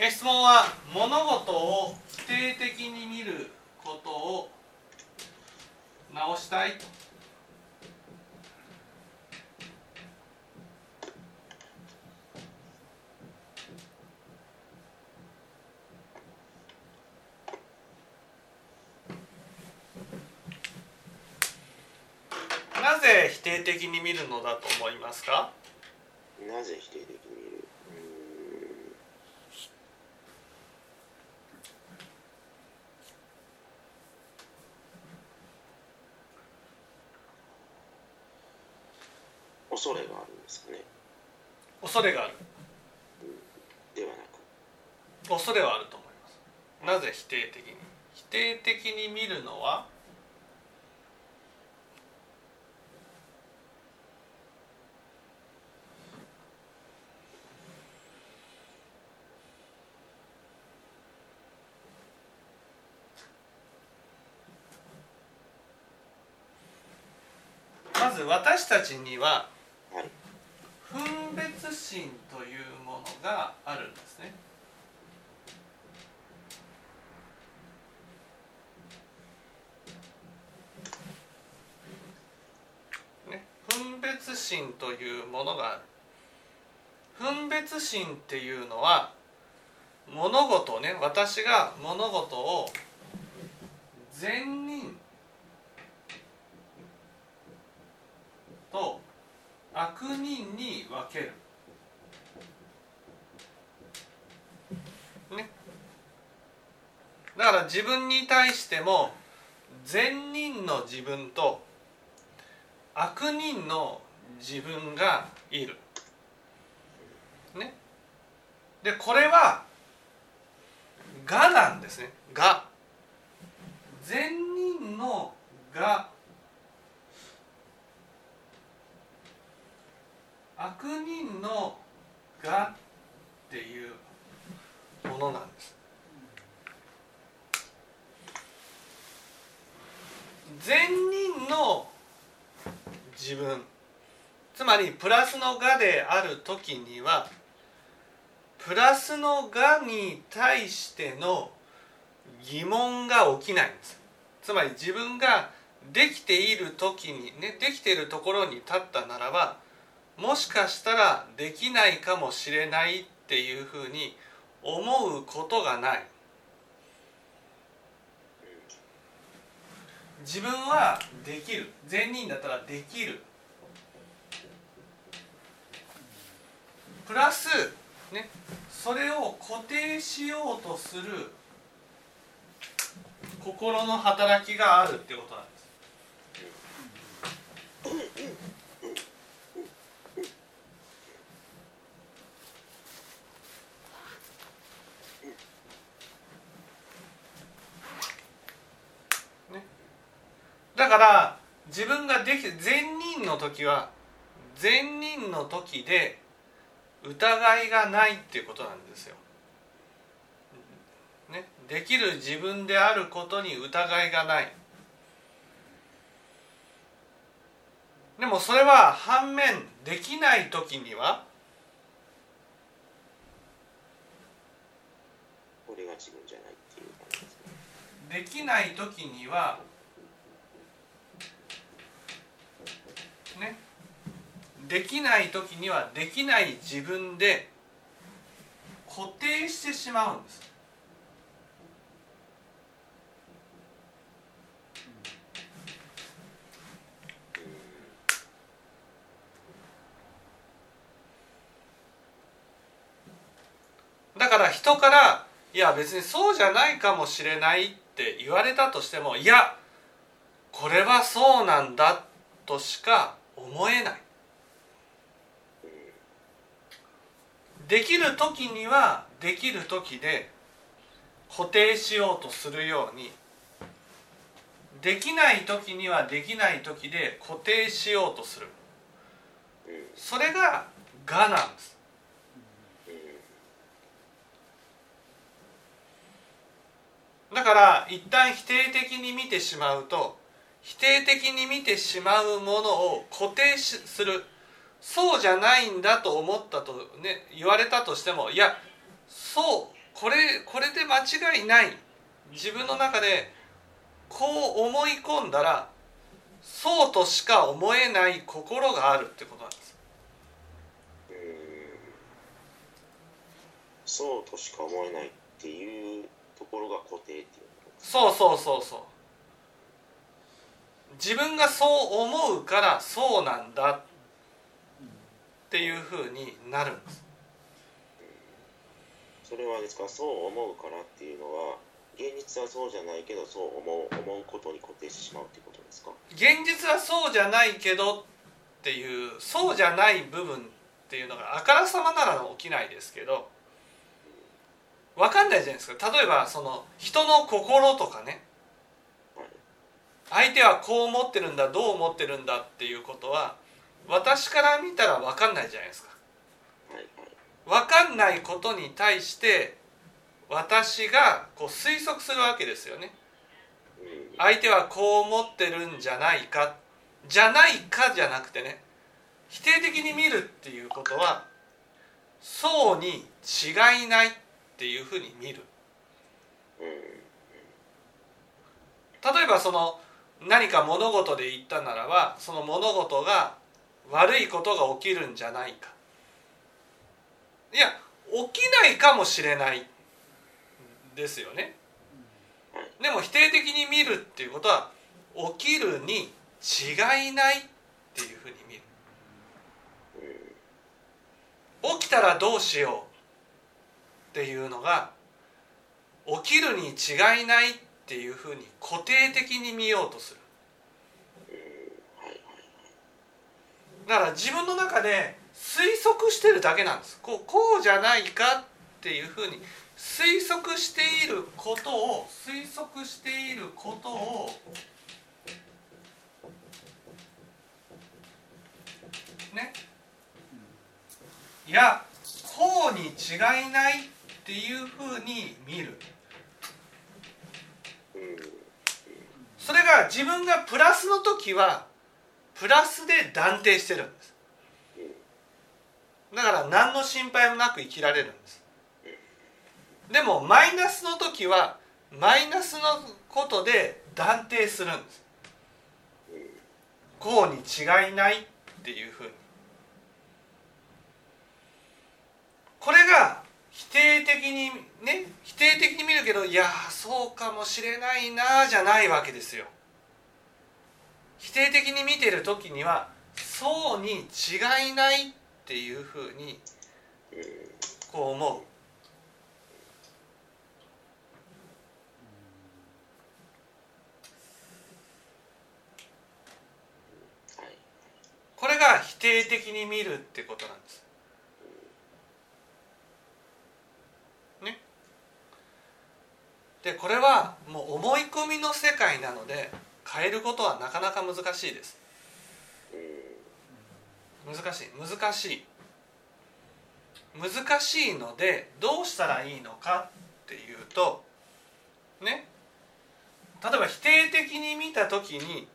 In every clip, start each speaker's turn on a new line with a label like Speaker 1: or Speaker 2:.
Speaker 1: え質問は物事を否定的に見ることを直したい。なぜ否定的に見るのだと思いますか？
Speaker 2: なぜ否定的に見るうーん恐れがあるんですかね。
Speaker 1: 恐れがある。
Speaker 2: ではなく。
Speaker 1: 恐れはあると思います。なぜ否定的に？否定的に見るのは？まず私たちには
Speaker 2: はい
Speaker 1: 分別心というものがあるんですね。ね分別心というものがある。分別心っていうのは物事ね私が物事を善人と悪人に分ける。ね。だから自分に対しても善人の自分と悪人の自分がいる。ね。でこれは我なんですね。我。善人の我悪人の我っていうものなんです。善人の自分つまりプラスの我である時にはプラスの我に対しての疑問が起きないんですつまり自分ができている時にねできているところに立ったならばもしかしたらできないかもしれないっていうふうに思うことがない。自分はできる。善人だったらできる。プラスねそれを固定しようとする心の働きがあるってことなんです。だから自分ができ善人の時は善人の時で疑いがないっていうことなんですよ。ね、できる自分であることに疑いがない。でもそれは反面できない時には
Speaker 2: これが自分じゃないっていう感じですね
Speaker 1: できない時にはね。できない時にはできない自分で固定してしまうんです。だから人からいや別にそうじゃないかもしれないって言われたとしてもいやこれはそうなんだとしか思えない。できる時にはできる時で固定しようとするようにできない時にはできない時で固定しようとする。それが我なんです。だから一旦否定的に見てしまうと否定的に見てしまうものを固定しする。そうじゃないんだと思ったとね言われたとしてもいやそうこれこれで間違いない。自分の中でこう思い込んだらそうとしか思えない心があるってことなんです。
Speaker 2: うん。そうとしか思えないっていうところが固定っていう
Speaker 1: そうそうそうそう自分がそう思うからそうなんだっていうふうになるんです。
Speaker 2: それはですかそう思うからっていうのは現実はそうじゃないけどそう思う思うことに固定してしまうっていうことですか？
Speaker 1: 現実はそうじゃないけどっていうそうじゃない部分っていうのがあからさまなら起きないですけど分かんないじゃないですか。例えばその人の心とかね。
Speaker 2: はい
Speaker 1: 相手はこう思ってるんだどう思ってるんだっていうことは私から見たら分かんないじゃないですか。分かんないことに対して私がこう推測するわけですよね。相手はこう思ってるんじゃないかじゃないかじゃなくてね否定的に見るっていうことはそうに違いないっていうふうに見る。例えばその何か物事で言ったならばその物事が悪いことが起きるんじゃないか。いや起きないかもしれないですよね。でも否定的に見るっていうことは起きるに違いないっていうふうに見る。起きたらどうしようっていうのが起きるに違いないっていうふうに固定的に見ようとする。だから自分の中で推測してるだけなんです。こうこうじゃないかっていうふうに推測していることを推測していることをね。いやこうに違いないっていうふうに見る
Speaker 2: うん
Speaker 1: それが自分がプラスの時はプラスで断定してるんです。だから何の心配もなく生きられるんです。でもマイナスの時はマイナスのことで断定するんです。こうに違いないっていうふうに。これが否定的にね否定的に見るけどいやそうかもしれないなじゃないわけですよ。否定的に見てる時にはそうに違いないっていうふうにこう思うこれが否定的に見るってことなんです。ね。でこれはもう思い込みの世界なので変えることはなかなか難しいです。難しい。難しい。難しいのでどうしたらいいのかっていうとね。例えば否定的に見た時に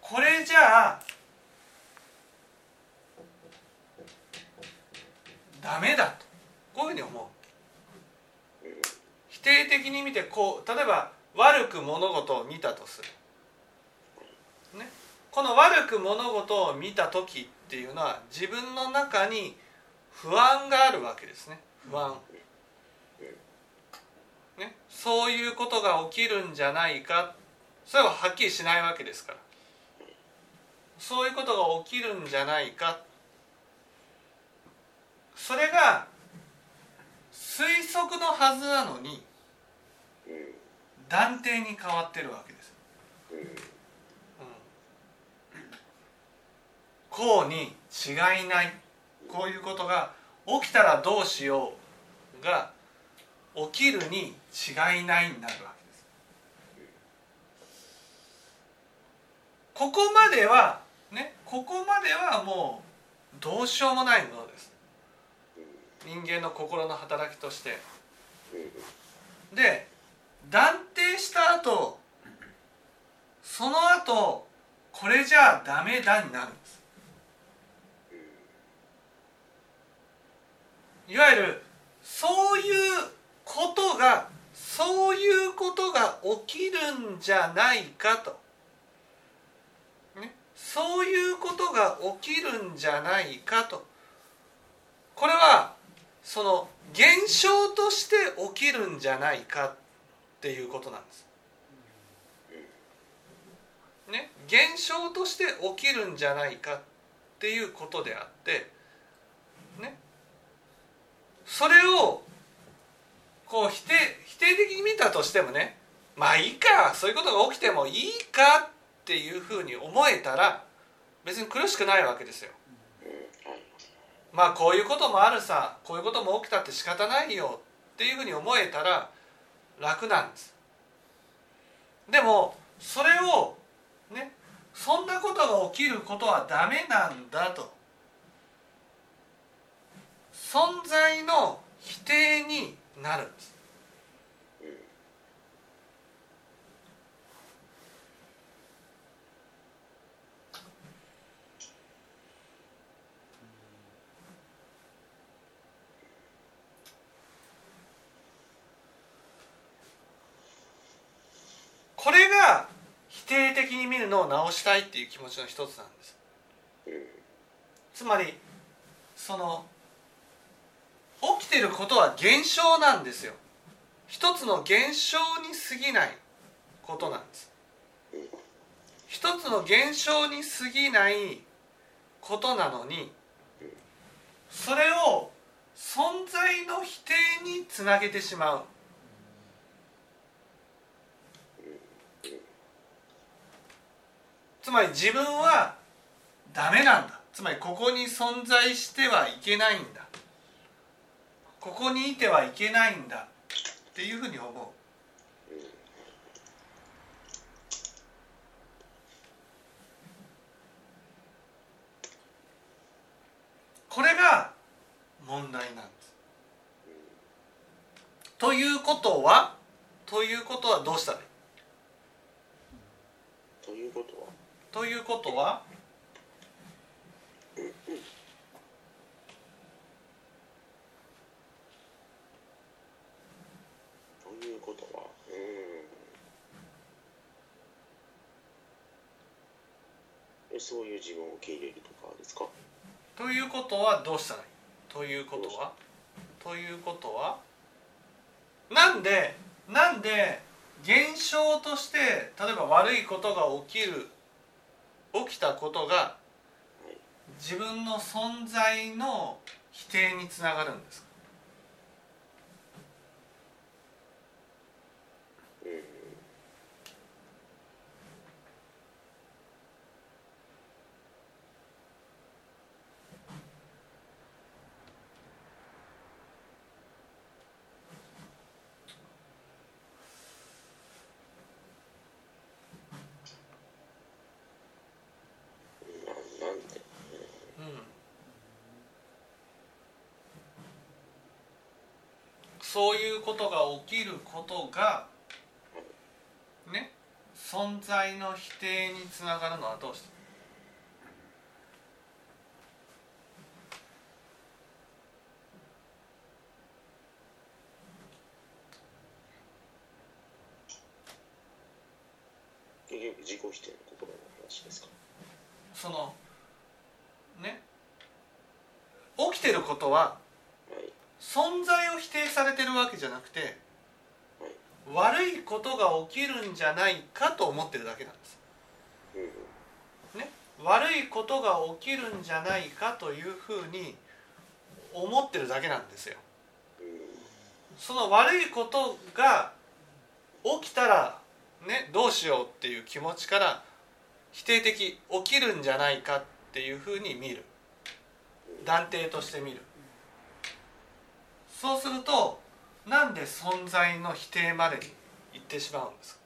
Speaker 1: これじゃあダメだと。こういうふうに思う。否定的に見てこう例えば悪く物事を見たとする、ね、この悪く物事を見た時っていうのは自分の中に不安があるわけですね。不安、ね、そういうことが起きるんじゃないか。それははっきりしないわけですから。そういうことが起きるんじゃないか。それが推測のはずなのに断定に変わってるわけです、うん、こうに違いない。こういうことが起きたらどうしようが起きるに違いないになるわけです。ここまではねここまではもうどうしようもないものです。人間の心の働きとして。で断定した後その後これじゃあダメだになるんです。いわゆるそういうことがそういうことが起きるんじゃないかと、ね、そういうことが起きるんじゃないかと。これはその現象として起きるんじゃないか。っていうことなんです。ね、現象として起きるんじゃないかっていうことであってねそれをこう否定否定的に見たとしてもねまあいいかそういうことが起きてもいいかっていうふうに思えたら別に苦しくないわけですよ。まあこういうこともあるさこういうことも起きたって仕方ないよっていうふうに思えたら楽なんです。でもそれをねそんなことが起きることはダメなんだと存在の否定になるんですこれが否定的に見るのを直したいっていう気持ちの一つなんです。つまりその起きてることは現象なんですよ。一つの現象に過ぎないことなんです。一つの現象に過ぎないことなのにそれを存在の否定につなげてしまう。まり自分はダメなんだ。つまりここに存在してはいけないんだ。ここにいてはいけないんだ。っていうふうに思う。これが問題なんです。ということはということはどうしたらいい
Speaker 2: ということは
Speaker 1: ということは
Speaker 2: ということはうん。えそういう自分を受け入れるとかですか？
Speaker 1: ということはどうしたらいい？ということは？ということは？なんでなんで現象として例えば悪いことが起きる起きたことが自分の存在の否定につながるんですそういうことが起きることがね存在の否定につながるのはどうして？
Speaker 2: 結局自己否定の心の話ですか？
Speaker 1: そのね起きてることは
Speaker 2: はい
Speaker 1: 存在を否定されてるわけじゃなくて
Speaker 2: はい
Speaker 1: 悪いことが起きるんじゃないかと思ってるだけなんです。
Speaker 2: うん。
Speaker 1: ね？悪いことが起きるんじゃないかというふうに思ってるだけなんですよ。
Speaker 2: うん。
Speaker 1: その悪いことが起きたらね？どうしようっていう気持ちから否定的起きるんじゃないかっていうふうに見る。断定として見るそうするとなんで存在の否定までに行ってしまうんですか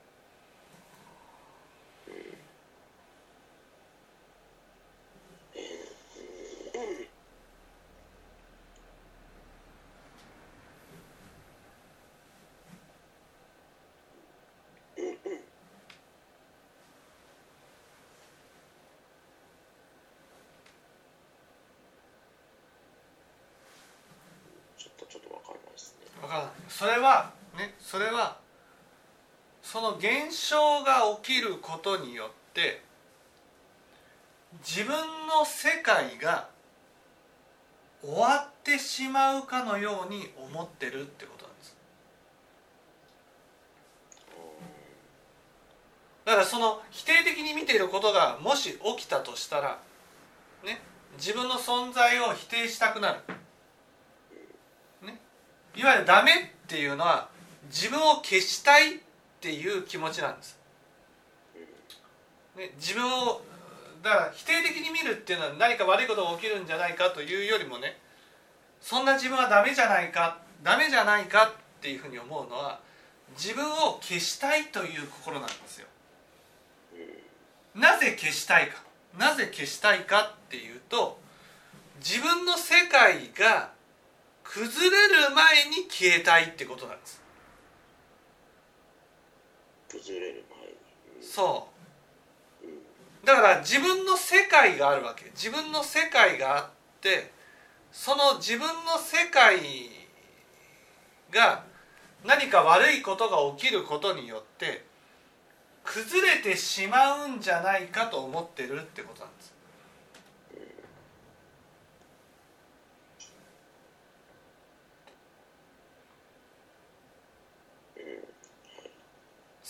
Speaker 2: ちょっとちょっとわかんない
Speaker 1: あそれはねそれはその現象が起きることによって自分の世界が終わってしまうかのように思ってるってことなんです。だからその否定的に見ていることがもし起きたとしたらね自分の存在を否定したくなる、ね、いわゆるダメっていうのは自分を消したいっていう気持ちなんです、ね、自分をだから否定的に見るっていうのは何か悪いことが起きるんじゃないかというよりもねそんな自分はダメじゃないかダメじゃないかっていうふうに思うのは自分を消したいという心なんですよ。なぜ消したいか。なぜ消したいかっていうと自分の世界が崩れる前に消えたいってことなんです
Speaker 2: 崩れる前に。
Speaker 1: そう。だから自分の世界があるわけ。自分の世界があってその自分の世界が何か悪いことが起きることによって崩れてしまうんじゃないかと思ってるってことなんです。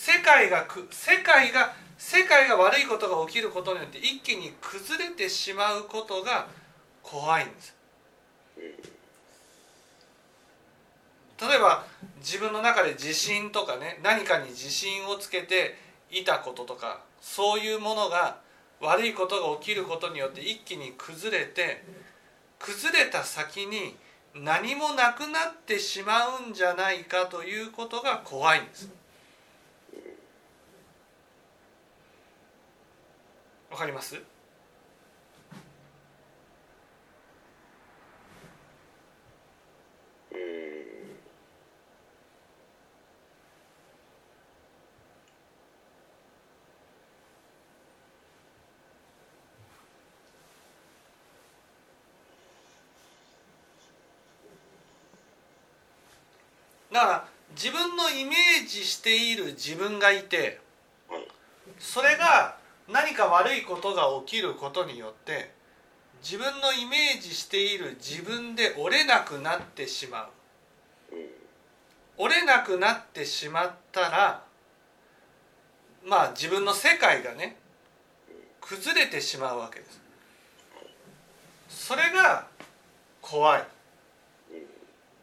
Speaker 1: 世界がく世界が世界が悪いことが起きることによって一気に崩れてしまうことが怖いんです例えば自分の中で自信とかね何かに自信をつけていたこととかそういうものが悪いことが起きることによって一気に崩れて崩れた先に何もなくなってしまうんじゃないかということが怖いんです。わかります？
Speaker 2: うん。
Speaker 1: だから自分のイメージしている自分がいて
Speaker 2: はい。
Speaker 1: それが何か悪いことが起きることによって自分のイメージしている自分で折れなくなってしまう。
Speaker 2: うん。
Speaker 1: 折れなくなってしまったらまあ自分の世界がね崩れてしまうわけです。それが怖い。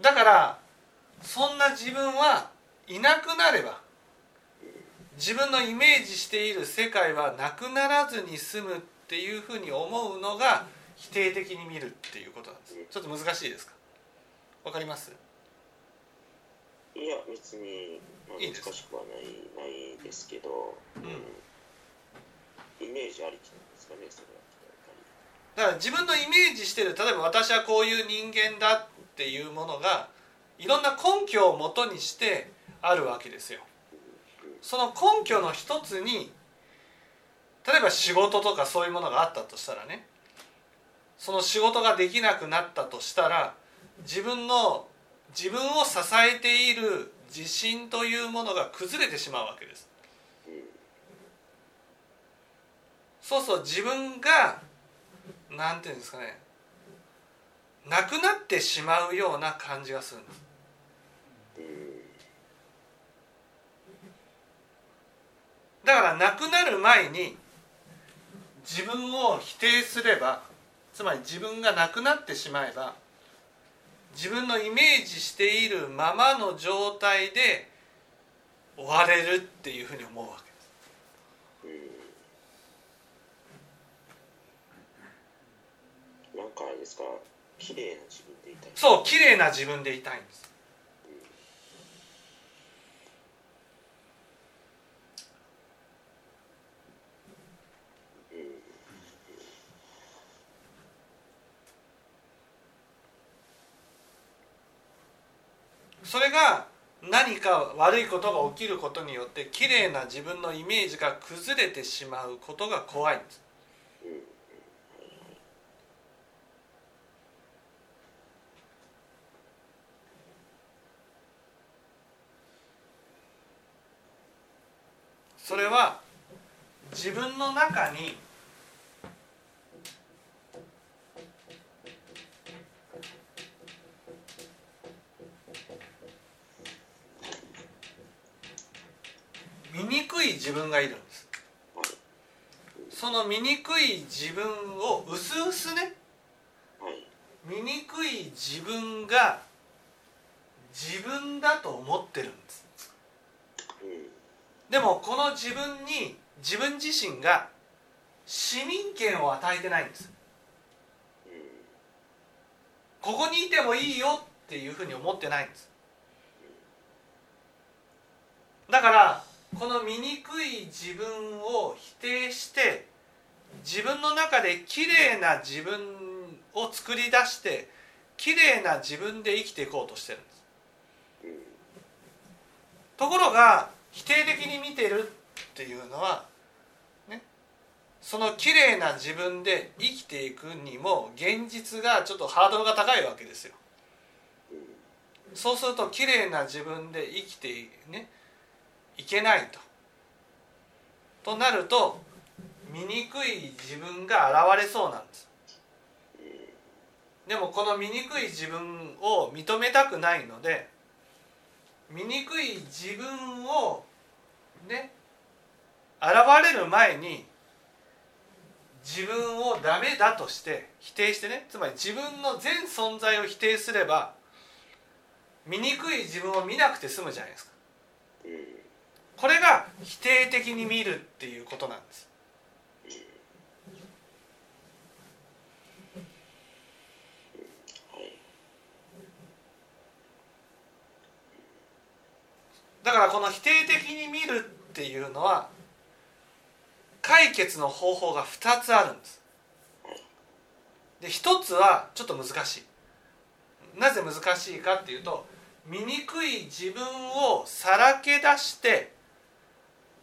Speaker 1: だからそんな自分はいなくなれば自分のイメージしている世界はなくならずに済むっていうふうに思うのが否定的に見るっていうことなんです。ちょっと難しいですか？わかります？
Speaker 2: いや別に、まあ、難しくはないないですけど、イメージありきなんですかねそれは
Speaker 1: だから自分のイメージしてる例えば私はこういう人間だっていうものがいろんな根拠をもとにしてあるわけですよ。その根拠の一つに例えば仕事とかそういうものがあったとしたらねその仕事ができなくなったとしたら自分の自分を支えている自信というものが崩れてしまうわけです。そうそう自分がなんていうんですかねなくなってしまうような感じがするんです
Speaker 2: りうん
Speaker 1: だからなくなる前に自分を否定すればつまり自分がなくなってしまえば自分のイメージしているままの状態で終われるっていうふうに思うわけです。
Speaker 2: なんかあれですか？綺麗な自分でいたい。
Speaker 1: そう綺麗な自分でいたいんですそれが何か悪いことが起きることによって綺麗な自分のイメージが崩れてしまうことが怖いんです。それは自分の中にい自分がいるんです。その醜い自分をうすうすね醜い自分が自分だと思ってるんです。でもこの自分に自分自身が市民権を与えてないんです。ここにいてもいいよっていうふうに思ってないんです。だからこの醜い自分を否定して自分の中で綺麗な自分を作り出して綺麗な自分で生きていこうとしてるんです。ところが否定的に見てるっていうのはねその綺麗な自分で生きていくにも現実がちょっとハードルが高いわけですよ。そうすると綺麗な自分で生きてねいけないと。となると醜い自分が現れそうなんです。でもこの醜い自分を認めたくないので醜い自分をね現れる前に自分をダメだとして否定してねつまり自分の全存在を否定すれば醜い自分を見なくて済むじゃないですか。これが否定的に見るっていうことなんです。だからこの否定的に見るっていうのは解決の方法が2つあるんです。で1つはちょっと難しい。なぜ難しいかっていうと醜い自分をさらけ出して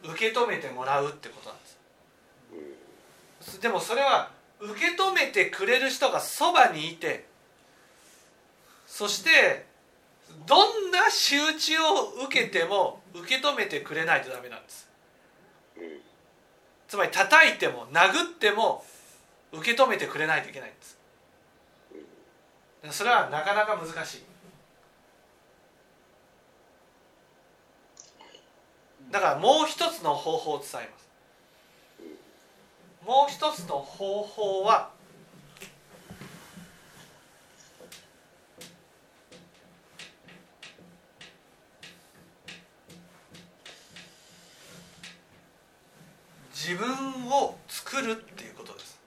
Speaker 1: 受け止めてもらうってことなんです。でもそれは受け止めてくれる人がそばにいてそしてどんな仕打ちを受けても受け止めてくれないとダメなんです。つまり叩いても殴っても受け止めてくれないといけないんです。それはなかなか難しい。だからもう一つの方法を伝えます。もう一つの方法は自分を作るっていうことです。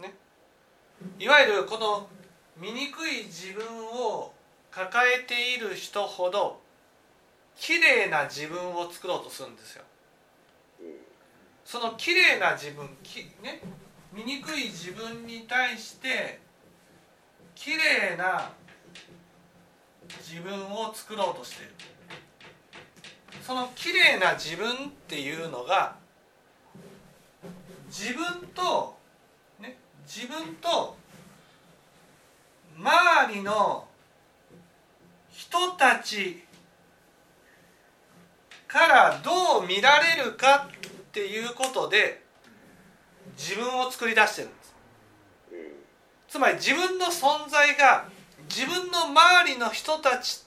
Speaker 1: ね。いわゆるこの醜い自分を抱えている人ほど綺麗な自分を作ろうとするんですよ。その綺麗な自分きね醜い自分に対して綺麗な自分を作ろうとしている。その綺麗な自分っていうのが自分と、ね、自分と周りの人たちからどう見られるかっていうことで自分を作り出してるんです。つまり自分の存在が自分の周りの人たち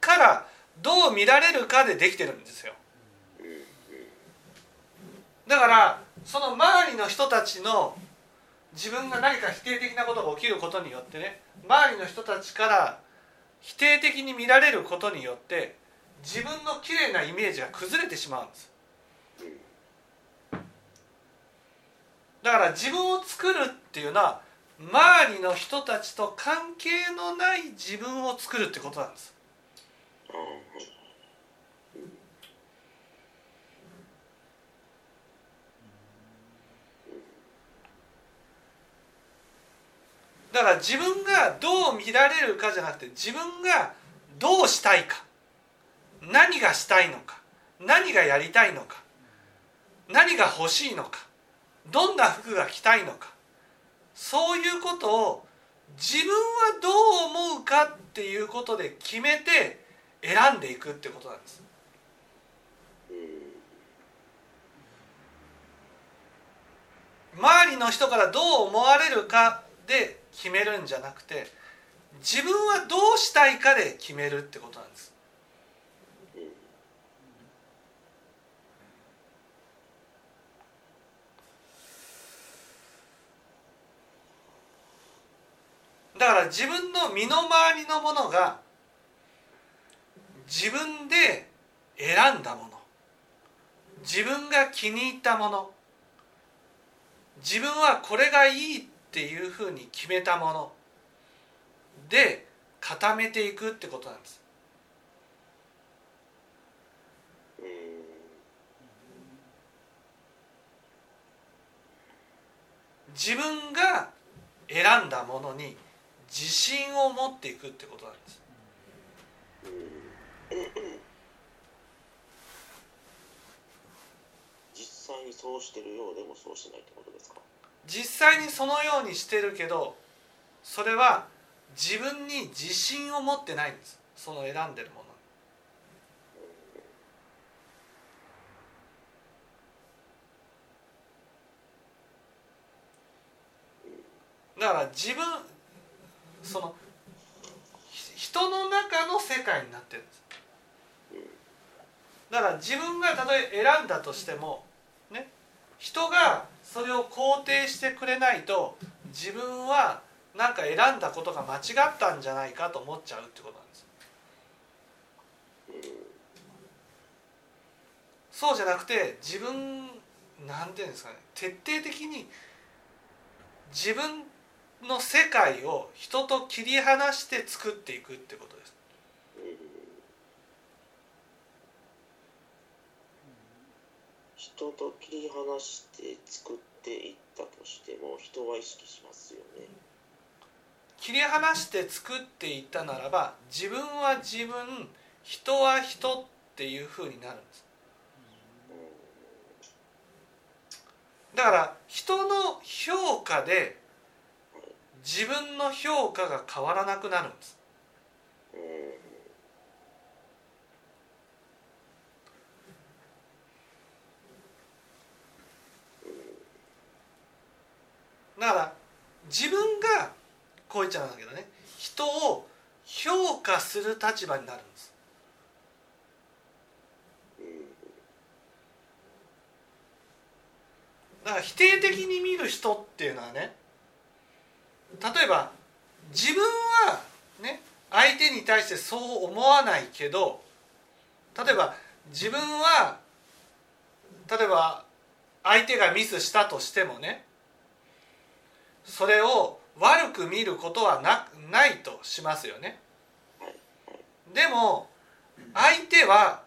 Speaker 1: からどう見られるかでできてるんですよ。だからその周りの人たちの自分が何か否定的なことが起きることによってね周りの人たちから否定的に見られることによって自分の綺麗なイメージが崩れてしまうんです。だから自分を作るっていうのは周りの人たちと関係のない自分を作るってことなんです。だから自分がどう見られるかじゃなくて自分がどうしたいか。何がしたいのか。何がやりたいのか。何が欲しいのか。どんな服が着たいのか。そういうことを自分はどう思うかっていうことで決めて選んでいくってことなんです。周りの人からどう思われるかで決めるんじゃなくて自分はどうしたいかで決めるってことなんです。だから自分の身の回りのものが自分で選んだもの。自分が気に入ったもの。自分はこれがいいっていうふうに決めたもので固めていくってことなんです。自分が選んだものに自信を持っていくってことなんです。
Speaker 2: 実際にそうしてるようでもそうしないってことですか？
Speaker 1: 実際にそのようにしてるけどそれは自分に自信を持ってないんです。その選んでるもの。だから自分その人の中の世界になってるんです。だから自分がたとえ選んだとしてもね人がそれを肯定してくれないと自分は何か選んだことが間違ったんじゃないかと思っちゃうってことなんですそうじゃなくて自分なんていうんですかね徹底的に自分の世界を人と切り離して作っていくってことです。
Speaker 2: 人と切り離して作っていったとしても人は意識しますよね。
Speaker 1: 切り離して作っていったならば自分は自分人は人っていうふうになるんです。だから人の評価で自分の評価が変わらなくなるんです。だから自分がこう言っちゃうんだけどね人を評価する立場になるんです。だから否定的に見る人っていうのはね例えば自分はね相手に対してそう思わないけど例えば自分は例えば相手がミスしたとしてもねそれを悪く見ることはなないとしますよね。でも相手は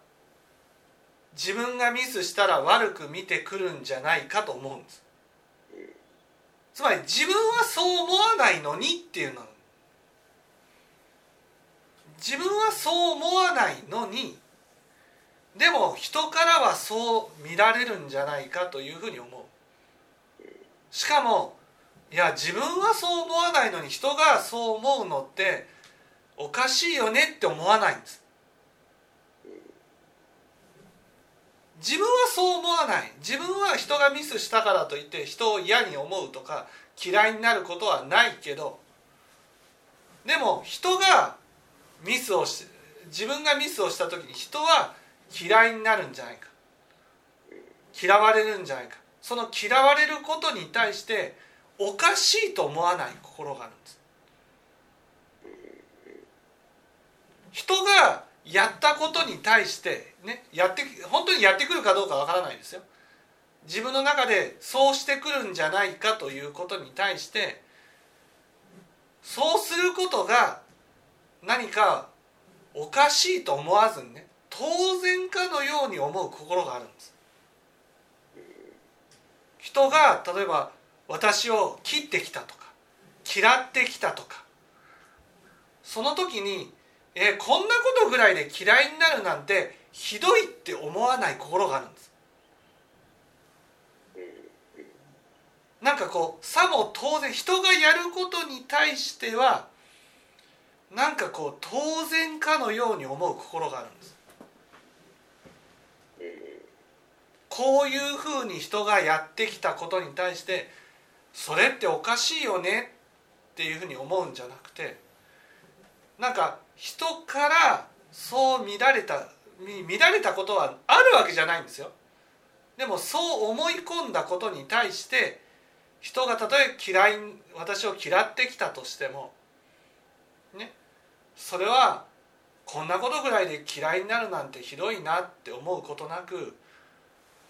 Speaker 1: 自分がミスしたら悪く見てくるんじゃないかと思うんです。つまり自分はそう思わないのにっていうの自分はそう思わないのにでも人からはそう見られるんじゃないかというふうに思うしかもいや自分はそう思わないのに人がそう思うのっておかしいよねって思わないんです。自分はそう思わない。自分は人がミスしたからといって人を嫌に思うとか嫌いになることはないけどでも人がミスをし自分がミスをした時に人は嫌いになるんじゃないか。嫌われるんじゃないか。その嫌われることに対しておかしいと思わない心があるんです。人がやったことに対してねやって本当にやってくるかどうかわからないですよ。自分の中でそうしてくるんじゃないかということに対してそうすることが何かおかしいと思わずにね当然かのように思う心があるんです。人が例えば私を切ってきたとか嫌ってきたとかその時にえこんなことぐらいで嫌いになるなんてひどいって思わない心があるんですなんかこうさも当然人がやることに対してはなんかこう当然かのように思う心があるんです。こういうふうに人がやってきたことに対してそれっておかしいよね？っていうふうに思うんじゃなくてなんか人からそう見られた見られたことはあるわけじゃないんですよ。でもそう思い込んだことに対して人がたとえ嫌い私を嫌ってきたとしてもねそれはこんなことぐらいで嫌いになるなんてひどいなって思うことなく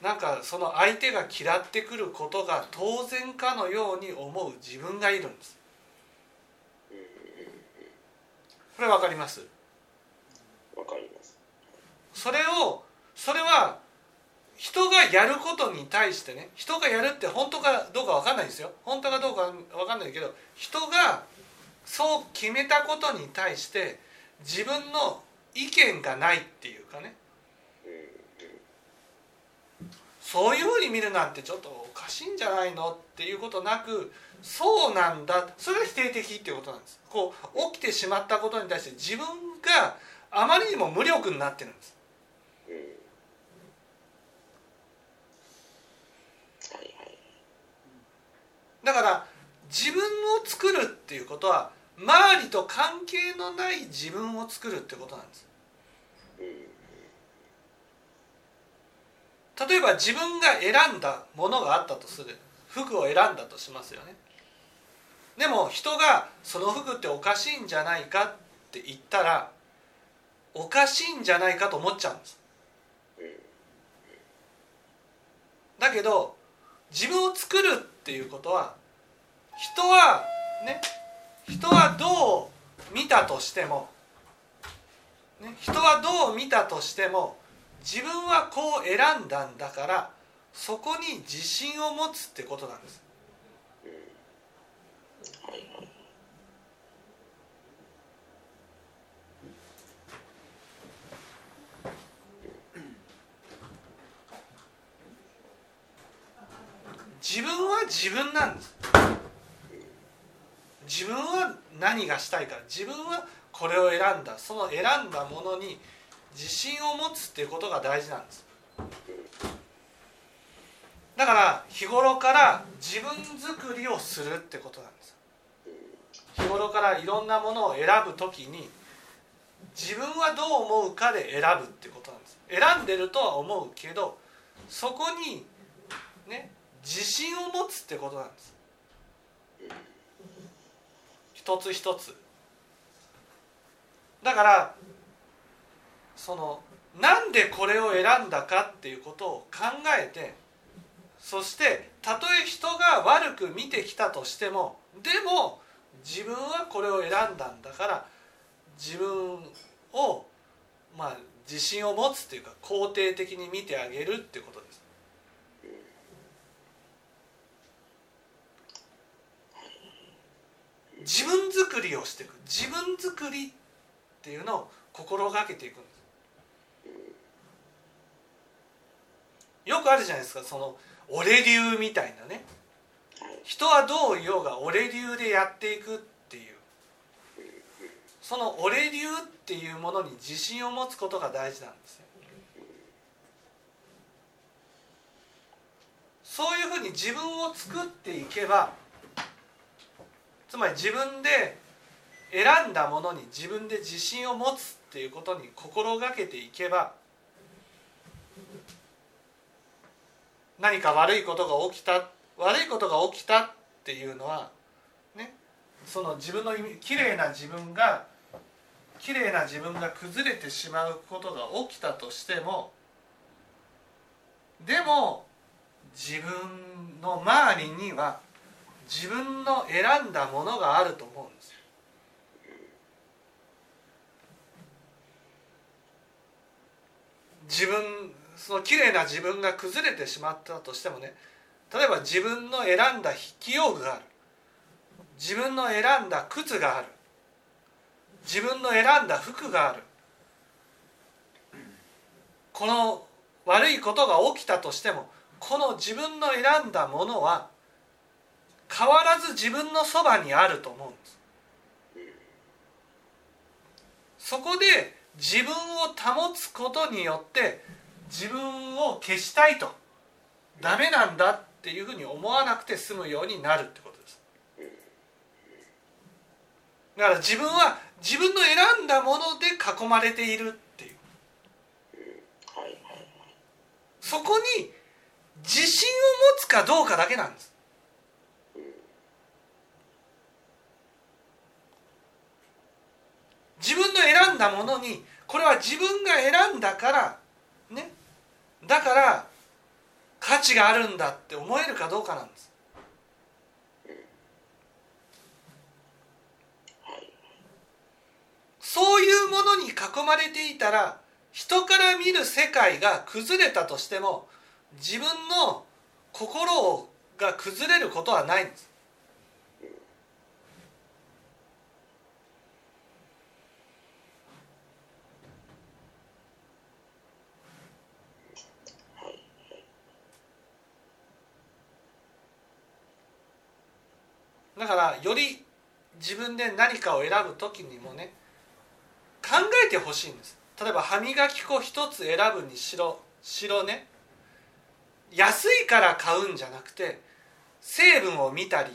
Speaker 1: なんかその相手が嫌ってくることが当然かのように思う自分がいるんです。これ分かります？
Speaker 2: わかります。
Speaker 1: それをそれは人がやることに対してね人がやるって本当かどうか分かんないですよ。本当かどうか分かんないけど人がそう決めたことに対して自分の意見がないっていうかねそういうふうに見るなんてちょっとおかしいんじゃないのっていうことなくそうなんだ。それが否定的っていうことなんです。こう起きてしまったことに対して自分があまりにも無力になってるんです。だから自分を作るっていうことは周りと関係のない自分を作るってことなんです。例えば自分が選んだものがあったとする。服を選んだとしますよね。でも人がその服っておかしいんじゃないかって言ったらおかしいんじゃないかと思っちゃうんです。だけど自分を作るっていうことは人はね人はどう見たとしても、ね、人はどう見たとしても自分はこう選んだんだからそこに自信を持つってことなんです。自分は自分なんです。自分は何がしたいか。自分はこれを選んだ。その選んだものに自信を持つっていうことが大事なんです。だから日頃から自分作りをするってことなんです。日頃からいろんなものを選ぶ時に自分はどう思うかで選ぶってことなんです。選んでるとは思うけどそこにね自信を持つってことなんです。一つ一つ。だからそのなんでこれを選んだかっていうことを考えてそしてたとえ人が悪く見てきたとしてもでも自分はこれを選んだんだから自分をまあ自信を持つっていうか肯定的に見てあげるっていうことです。自分作りをしていく自分作りっていうのを心がけていくんですよくあるじゃないですかその俺流みたいなね。人はどう言おうが俺流でやっていくっていう。その俺流っていうものに自信を持つことが大事なんですよ。そういうふうに自分を作っていけばつまり自分で選んだものに自分で自信を持つっていうことに心がけていけば何か悪いことが起きた悪いことが起きたっていうのはねその自分の綺麗な自分が綺麗な自分が崩れてしまうことが起きたとしてもでも自分の周りには自分の選んだものがあると思うんですよ。自分その綺麗な自分が崩れてしまったとしてもね例えば自分の選んだ筆記用具がある。自分の選んだ靴がある。自分の選んだ服がある。この悪いことが起きたとしてもこの自分の選んだものは変わらず自分のそばにあると思うんです。そこで自分を保つことによって自分を消したいと。ダメなんだっていうふうに思わなくて済むようになるってことです。だから自分は自分の選んだもので囲まれているっていう。そこに自信を持つかどうかだけなんです。自分の選んだものにこれは自分が選んだからね。だから価値があるんだって思えるかどうかなんです。そういうものに囲まれていたら人から見る世界が崩れたとしても自分の心が崩れることはないんです。だからより自分で何かを選ぶ時にもね考えてほしいんです。例えば歯磨き粉一つ選ぶにしろしろね。安いから買うんじゃなくて成分を見たり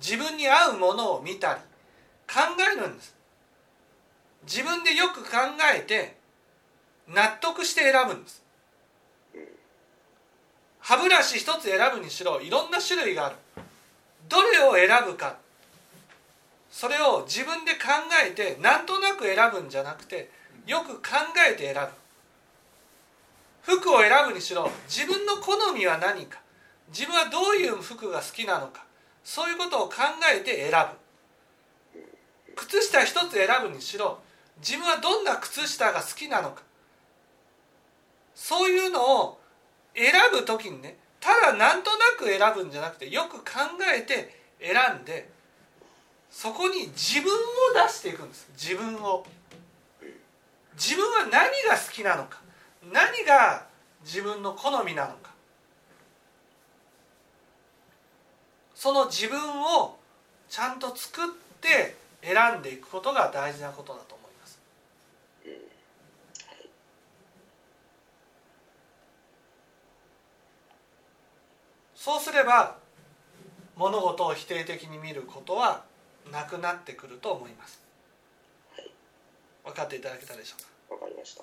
Speaker 1: 自分に合うものを見たり考えるんです。自分でよく考えて納得して選ぶんです。歯ブラシ一つ選ぶにしろいろんな種類がある。どれを選ぶか。それを自分で考えてなんとなく選ぶんじゃなくてよく考えて選ぶ。服を選ぶにしろ自分の好みは何か。自分はどういう服が好きなのか。そういうことを考えて選ぶ。靴下一つ選ぶにしろ自分はどんな靴下が好きなのか。そういうのを選ぶ時にねただなんとなく選ぶんじゃなくてよく考えて選んでそこに自分を出していくんです。自分を。自分は何が好きなのか。何が自分の好みなのか。その自分をちゃんと作って選んでいくことが大事なことだと。そうすれば物事を否定的に見ることはなくなってくると思います、はい、分かっていただけたでしょうか？
Speaker 2: 分かりました。